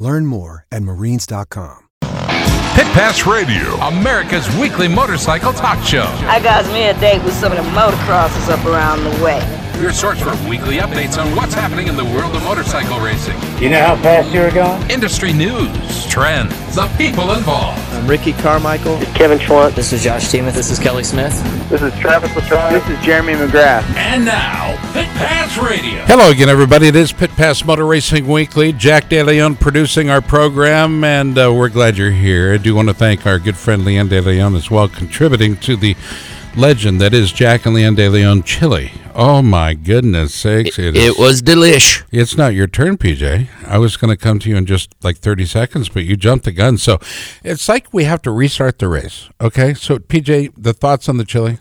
Learn more at marines.com. Pit Pass Radio, America's weekly motorcycle talk show. I got me a date with some of the motocrossers up around the way. Your source for weekly updates on what's happening in the world of motorcycle racing. You know how fast you're going? Industry news, trends, the people involved. I'm Ricky Carmichael. This is Kevin Schwantz. This is Josh Teemuth. This is Kelly Smith. This is Travis Latrobe. This is Jeremy McGrath. And now, Pit Pass Radio. Hello again, everybody. It is Pit Pass Motor Racing Weekly. Jack DeLeon producing our program, and uh, we're glad you're here. I do want to thank our good friend Leon DeLeon as well, contributing to the legend that is Jack and Leon de Leon chili. Oh my goodness sakes! It, it was delish. It's not your turn, PJ. I was going to come to you in just like thirty seconds, but you jumped the gun. So it's like we have to restart the race. Okay, so PJ, the thoughts on the chili?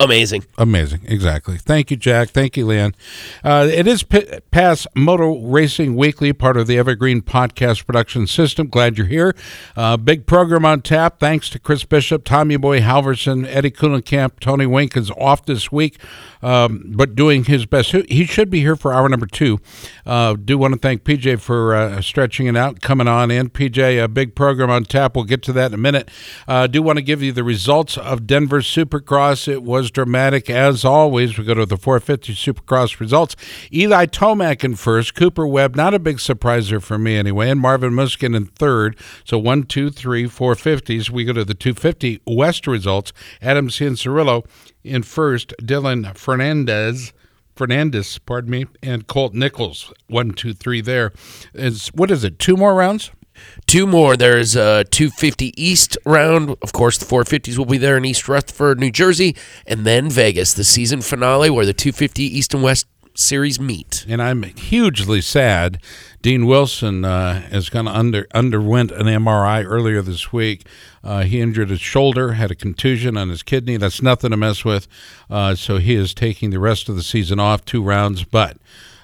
Amazing. Amazing. Exactly. Thank you, Jack. Thank you, Leon. Uh, it is Pit Pass Motor Racing Weekly, part of the Evergreen Podcast Production System. Glad you're here. Uh, big program on tap. Thanks to Chris Bishop, Tommy Boy Halverson, Eddie Kuhlenkamp, Tony Wink is off this week, um, but doing his best. He should be here for hour number two. Uh, do want to thank PJ for uh, stretching it out, coming on in. PJ, a big program on tap. We'll get to that in a minute. Uh, do want to give you the results of Denver Supercross. It was dramatic as always. We go to the 450 Supercross results. Eli Tomac in first, Cooper Webb, not a big surpriser for me anyway, and Marvin Musquin in third. So one, two, three, four fifties. We go to the 250 West results. Adam Cianciarulo in first, Dylan Fernandez. Ferrandis, pardon me, and Colt Nichols. One, two, three. There is what is it? Two more rounds. Two more. There's a 250 East round. Of course, the 450s will be there in East Rutherford, New Jersey, and then Vegas, the season finale where the 250 East and West series meet. And I'm hugely sad. Dean Wilson uh, has kind of under underwent an MRI earlier this week. Uh, he injured his shoulder, had a contusion on his kidney. That's nothing to mess with. Uh, so he is taking the rest of the season off, two rounds, but.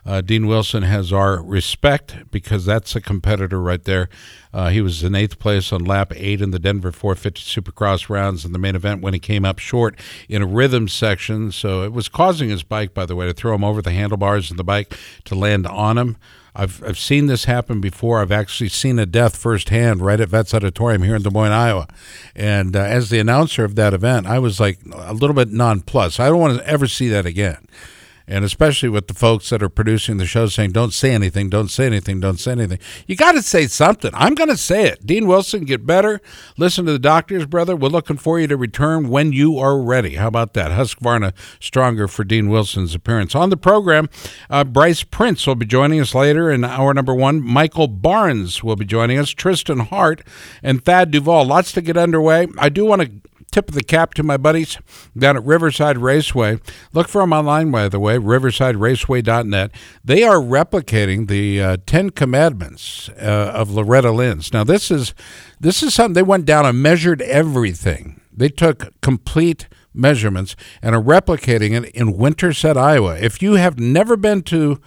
Uh, Dean Wilson has our respect because that's a competitor right there. Uh, he was in eighth place on lap eight in the Denver 450 Supercross rounds in the main event when he came up short in a rhythm section. So it was causing his bike, by the way, to throw him over the handlebars of the bike to land on him. I've, I've seen this happen before. I've actually seen a death firsthand right at Vets Auditorium here in Des Moines, Iowa. And uh, as the announcer of that event, I was like a little bit nonplussed. I don't want to ever see that again and especially with the folks that are producing the show saying, don't say anything, don't say anything, don't say anything. You got to say something. I'm going to say it. Dean Wilson, get better. Listen to the doctors, brother. We're looking for you to return when you are ready. How about that? Husqvarna stronger for Dean Wilson's appearance. On the program, uh, Bryce Prince will be joining us later in hour number one. Michael Barnes will be joining us. Tristan Hart and Thad Duvall. Lots to get underway. I do want to tip of the cap to my buddies down at Riverside Raceway. Look for them online, by the way, riversideraceway.net. They are replicating the uh, Ten Commandments uh, of Loretta Lynn's. Now, this is this is something they went down and measured everything. They took complete measurements and are replicating it in Winterset, Iowa. If you have never been to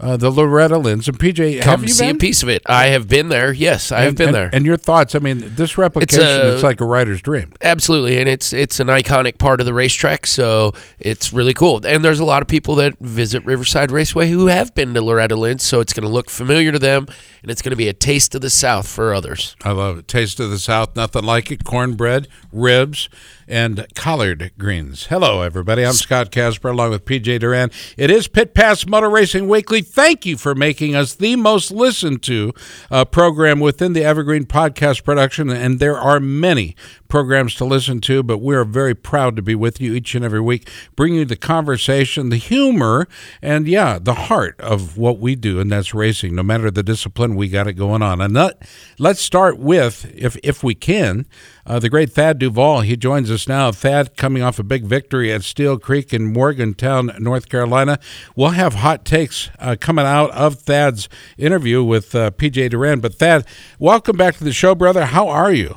uh, the Loretta Lynn's and PJ. Come have you see been? a piece of it. I have been there. Yes, I and, have been and, there. And your thoughts? I mean, this replication a, is like a writer's dream. Absolutely, and it's it's an iconic part of the racetrack, so it's really cool. And there's a lot of people that visit Riverside Raceway who have been to Loretta Lynn's, so it's going to look familiar to them, and it's going to be a taste of the South for others. I love it. Taste of the South, nothing like it. Cornbread, ribs, and collard greens. Hello, everybody. I'm Scott Casper along with PJ Duran. It is Pit Pass Motor Racing Weekly. Thank you for making us the most listened to uh, program within the Evergreen podcast production, and there are many programs to listen to, but we're very proud to be with you each and every week, bringing you the conversation, the humor, and yeah, the heart of what we do, and that's racing. No matter the discipline, we got it going on. And let, let's start with, if if we can, uh, the great Thad Duvall. He joins us now. Thad coming off a big victory at Steele Creek in Morgantown, North Carolina. We'll have hot takes uh, coming out of Thad's interview with uh, PJ Duran. But Thad, welcome back to the show, brother. How are you?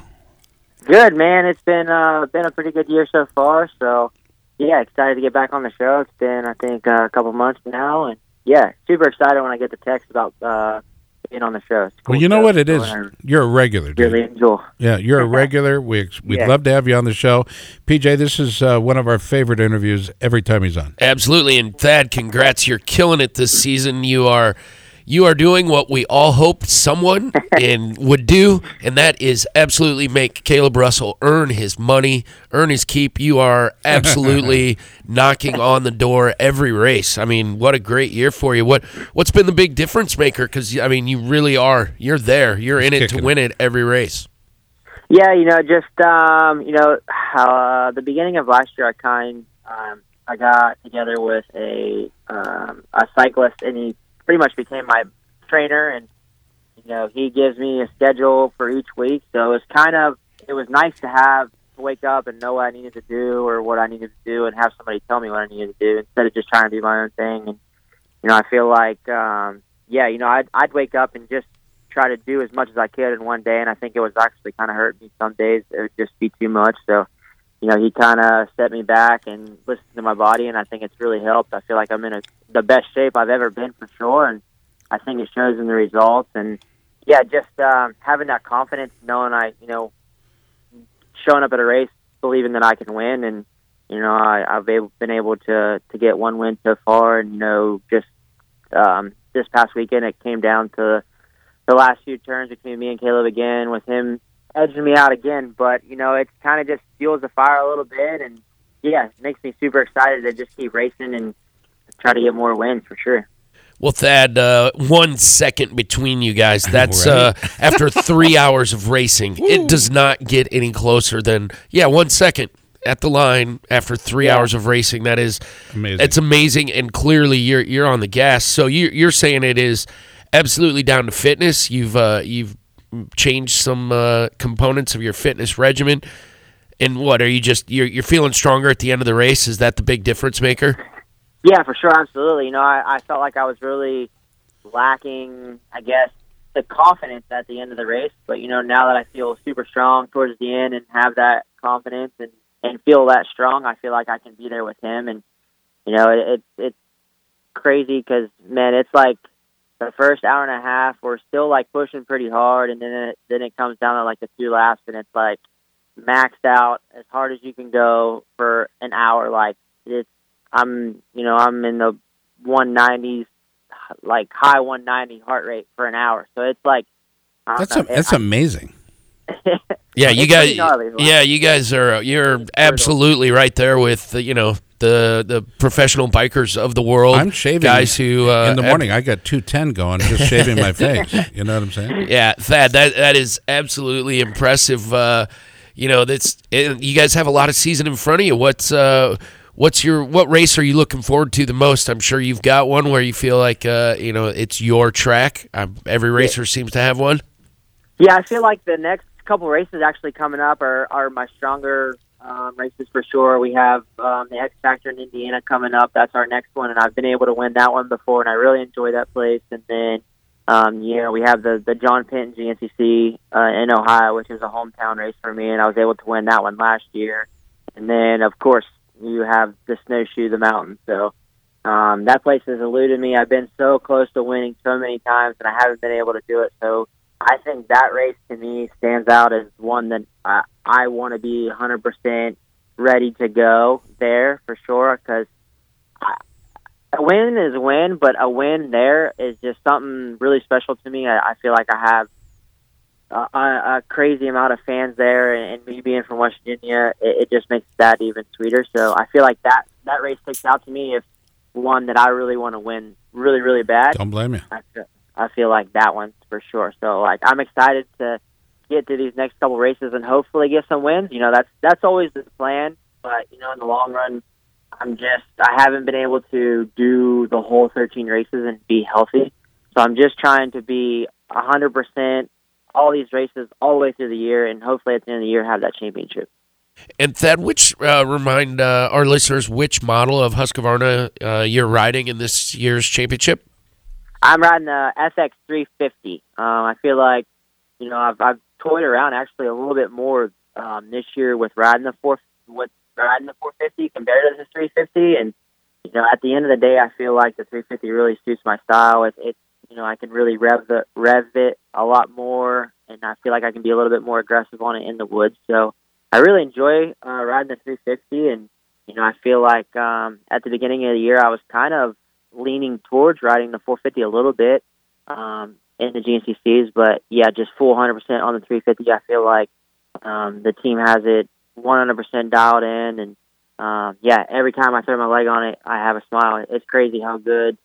Good, man. It's been uh, been a pretty good year so far. So, yeah, excited to get back on the show. It's been, I think, uh, a couple months now, and yeah, super excited when I get the text about uh, being on the show. Cool well, you know what it is. You're a regular. Dude. Really enjoy. Yeah, you're a regular. We we'd Yeah. love to have you on the show, PJ. This is uh, one of our favorite interviews every time he's on. Absolutely, and Thad, congrats! You're killing it this season. You are, you are doing what we all hoped someone and would do, and that is absolutely make Kailub Russell earn his money, earn his keep. You are absolutely knocking on the door every race. I mean, what a great year for you. What what's been the big difference maker? Because I mean, you really are. You're there. You're in it to win it every race. Yeah, you know, just um, you know, uh, the beginning of last year, I kind um, I got together with a um, a cyclist, and he pretty much became my trainer, and you know, he gives me a schedule for each week. So it was kind of it was nice to have to wake up and know what I needed to do or what I needed to do, and have somebody tell me what I needed to do instead of just trying to do my own thing. And you know, I feel like um, yeah, you know, I'd I'd wake up and just try to do as much as I could in one day, and I think it was actually kind of hurt me some days. It would just be too much. So, you know, he kind of set me back and listened to my body, and I think it's really helped. I feel like I'm in a, the best shape I've ever been for sure, and I think it shows in the results. And yeah, just um, having that confidence, knowing I, you know, showing up at a race, believing that I can win, and you know, I, I've able, been able to to get one win so far, and you know, just um, this past weekend, it came down to the last few turns between me and Kailub again, with him edging me out again. But you know, it kind of just fuels the fire a little bit, and yeah, it makes me super excited to just keep racing and try to get more wins for sure. Well, Thad, uh, one second between you guys. That's uh, after three hours of racing. It does not get any closer than, yeah, one second at the line after three hours of racing. That is Amazing. It's amazing, and clearly you're you're on the gas. So you, you're saying it is absolutely down to fitness. You've uh, you've changed some uh, components of your fitness regimen. And what are you just you're you're feeling stronger at the end of the race? Is that the big difference maker? Yeah, for sure, absolutely. You know, I, I felt like I was really lacking, I guess, the confidence at the end of the race. But you know, now that I feel super strong towards the end and have that confidence and and feel that strong, I feel like I can be there with him. And you know, it, it's it's crazy because man, it's like the first hour and a half we're still like pushing pretty hard, and then it, then it comes down to like the two laps, and it's like maxed out as hard as you can go for an hour. Like it's I'm you know I'm in the 190s, like high 190 heart rate for an hour. So it's like That's know, a, that's amazing. Yeah, you guys. gnarly, Yeah, you guys are. You're absolutely right there with the, you know the the professional bikers of the world. I'm shaving guys who uh, in the have- morning. I got two ten going, just shaving my face. You know what I'm saying? Yeah, Thad, that that is absolutely impressive. Uh, you know, that's it, you guys have a lot of season in front of you. What's uh, what's your what race are you looking forward to the most? I'm sure you've got one where you feel like uh, you know it's your track. Um, every racer seems to have one. Yeah, I feel like the next couple races actually coming up are, are my stronger um, races for sure. We have um, the X Factor in Indiana coming up. That's our next one, and I've been able to win that one before, and I really enjoy that place. And then, um, know, we have the the John Penton GNCC uh, in Ohio, which is a hometown race for me, and I was able to win that one last year. And then, of course, you have the Snowshoe, the mountain. So um, that place has eluded me. I've been so close to winning so many times, and I haven't been able to do it. So I think that race to me stands out as one that I, I want to be 100% ready to go there for sure because a win is a win, but a win there is just something really special to me. I, I feel like I have a, a, a crazy amount of fans there, and, and me being from West Virginia, it, it just makes that even sweeter. So I feel like that that race sticks out to me if one that I really want to win really really bad. Don't blame you. I feel, I feel like that one for sure. So like I'm excited to get to these next couple races and hopefully get some wins. You know, that's that's always the plan. But you know, in the long run, I'm just I haven't been able to do the whole 13 races and be healthy. So I'm just trying to be 100% all these races all the way through the year, and hopefully at the end of the year have that championship. And Thad, which uh, remind uh, our listeners which model of Husqvarna uh, you're riding in this year's championship? I'm riding the FX350. Um, I feel like you know I've, I've toyed around actually a little bit more um, this year with riding the four with riding the 450 compared to the 350, and you know at the end of the day, I feel like the 350 really suits my style. It, it you know I can really rev the rev it a lot more, and I feel like I can be a little bit more aggressive on it in the woods. So I really enjoy uh, riding the 350, and you know, I feel like um, at the beginning of the year I was kind of leaning towards riding the 450 a little bit um, in the GNCCs, but yeah, just full 100% on the 350. I feel like um, the team has it 100% dialed in, and um, yeah, every time I throw my leg on it, I have a smile. It's crazy how good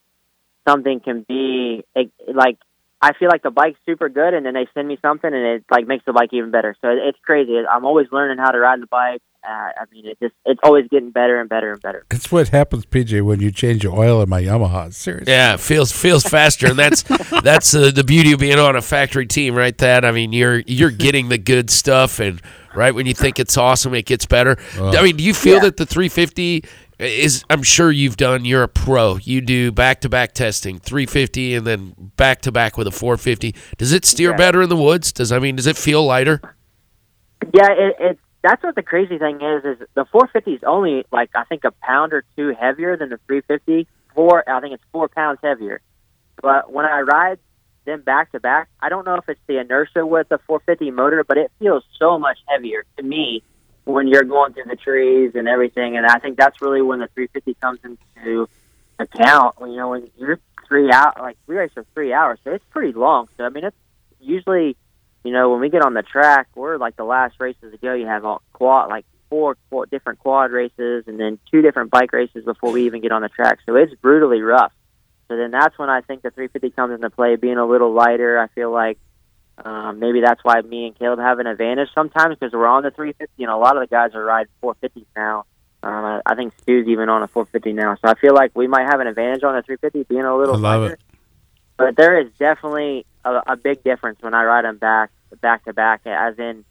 something can be. It, like I feel like the bike's super good, and then they send me something, and it like makes the bike even better. So it's crazy. I'm always learning how to ride the bike. Uh, I mean, it just it's always getting better and better and better. It's what happens, PJ, when you change the oil in my Yamaha. Seriously. Yeah, it feels feels faster, and that's that's uh, the beauty of being on a factory team, right? That I mean, you're you're getting the good stuff, and right when you think it's awesome, it gets better. I mean, do you feel Yeah. that the 350 is? I'm sure you've done. You're a pro. You do back to back testing, 350, and then back to back with a 450. Does it steer Yeah. better in the woods? Does I mean, does it feel lighter? Yeah, it, it that's what the crazy thing is. Is the 450 is only like I think a pound or two heavier than the 350. Four, I think it's four pounds heavier. But when I ride them back to back, I don't know if it's the inertia with the 450 motor, but it feels so much heavier to me when you're going through the trees and everything. And I think that's really when the 350 comes into account. You know, when you're three out, like we race for three hours, so it's pretty long. So I mean, it's usually you know, when we get on the track, we're like the last races to go. You have all quad, like four, four different quad races, and then two different bike races before we even get on the track. So it's brutally rough. So then that's when I think the 350 comes into play, being a little lighter. I feel like um, maybe that's why me and Kailub have an advantage sometimes because we're on the 350, and a lot of the guys are riding 450s now. Um, I, I think Stu's even on a 450 now, so I feel like we might have an advantage on the 350 being a little I love lighter. it. But there is definitely a, a big difference when I ride them back back to back, as in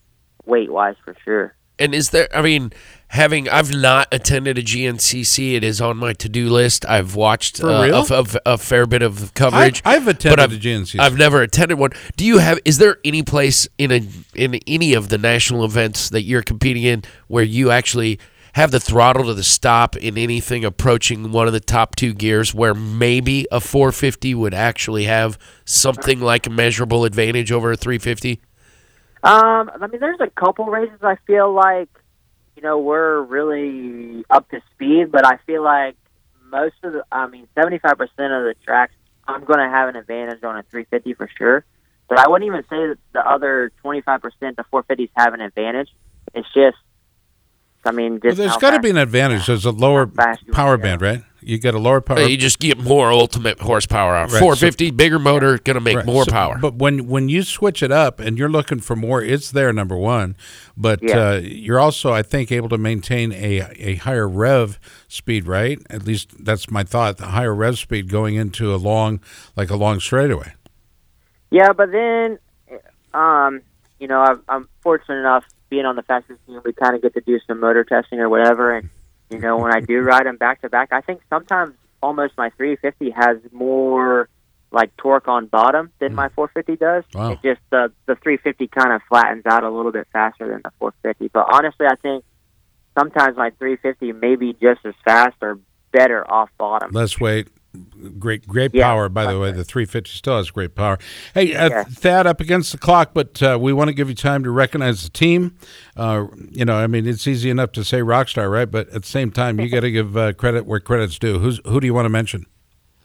weight wise for sure. And is there? I mean, having I've not attended a GNCC. It is on my to do list. I've watched uh, a, f- a fair bit of coverage. I, I've attended I've, the GNC. I've never attended one. Do you have? Is there any place in a in any of the national events that you're competing in where you actually have the throttle to the stop in anything approaching one of the top two gears, where maybe a 450 would actually have something like a measurable advantage over a 350? Um, I mean, there's a couple races I feel like, you know, we're really up to speed, but I feel like most of the, I mean, 75% of the tracks, I'm going to have an advantage on a 350 for sure. But I wouldn't even say that the other 25%, the 450s have an advantage. It's just, I mean, Well, just there's how got to be an advantage. There's a lower How fast you power band, right? You get a lower power. You just get more ultimate horsepower out. Right, 450, bigger motor, going to make Right, more so- power. But when when you switch it up and you're looking for more, it's there number one. But Yeah. uh, you're also, I think, able to maintain a a higher rev speed, right? At least that's my thought. The higher rev speed going into a long, like a long straightaway. Yeah, but then, um, you know, I've, I'm fortunate enough being on the fastest team. We kind of get to do some motor testing or whatever, and you know, when I do ride them back to back, I think sometimes almost my 350 has more like torque on bottom than mm. my 450 does. Wow. It just uh, the the 350 kind of flattens out a little bit faster than the 450. But honestly, I think sometimes my 350 may be just as fast or better off bottom. Less weight, great great Yeah, power. By the way, the 350 still has great power. Hey, uh, Yeah. Thad, up against the clock, but uh, we want to give you time to recognize the team. Uh, you know, I mean, it's easy enough to say Rockstar, right? But at the same time, you got to give uh, credit where credit's due. Who's who do you want to mention?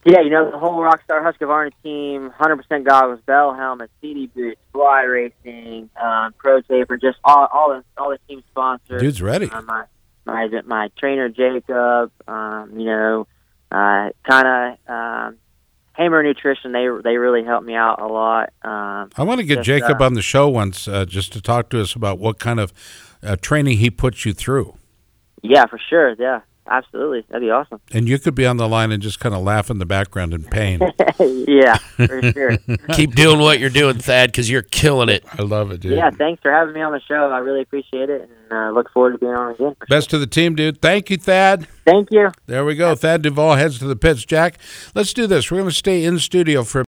Yeah, you know, the whole Rockstar Husqvarna team, 100% goggles, bell helmets, CD boots, fly racing, um, pro taper, just all, all the, all the team sponsors. Dude's ready. Uh, my, my, my trainer, Jacob, um, you know, uh, kind of, um, Hammer Nutrition, they they really helped me out a lot. Um, I want to get just, Jacob uh, on the show once uh, just to talk to us about what kind of uh, training he puts you through. yeah, for sure. Yeah, absolutely. That'd be awesome. And you could be on the line and just kind of laugh in the background in pain. yeah, for sure. Keep doing what you're doing, Thad, because you're killing it. I love it, dude. yeah, thanks for having me on the show. I really appreciate it, and uh, look forward to being on again. For sure. Best to the team, dude. Thank you, Thad. Thank you. There we go. Thad Duvall heads to the pits. Jack, let's do this. We're going to stay in studio for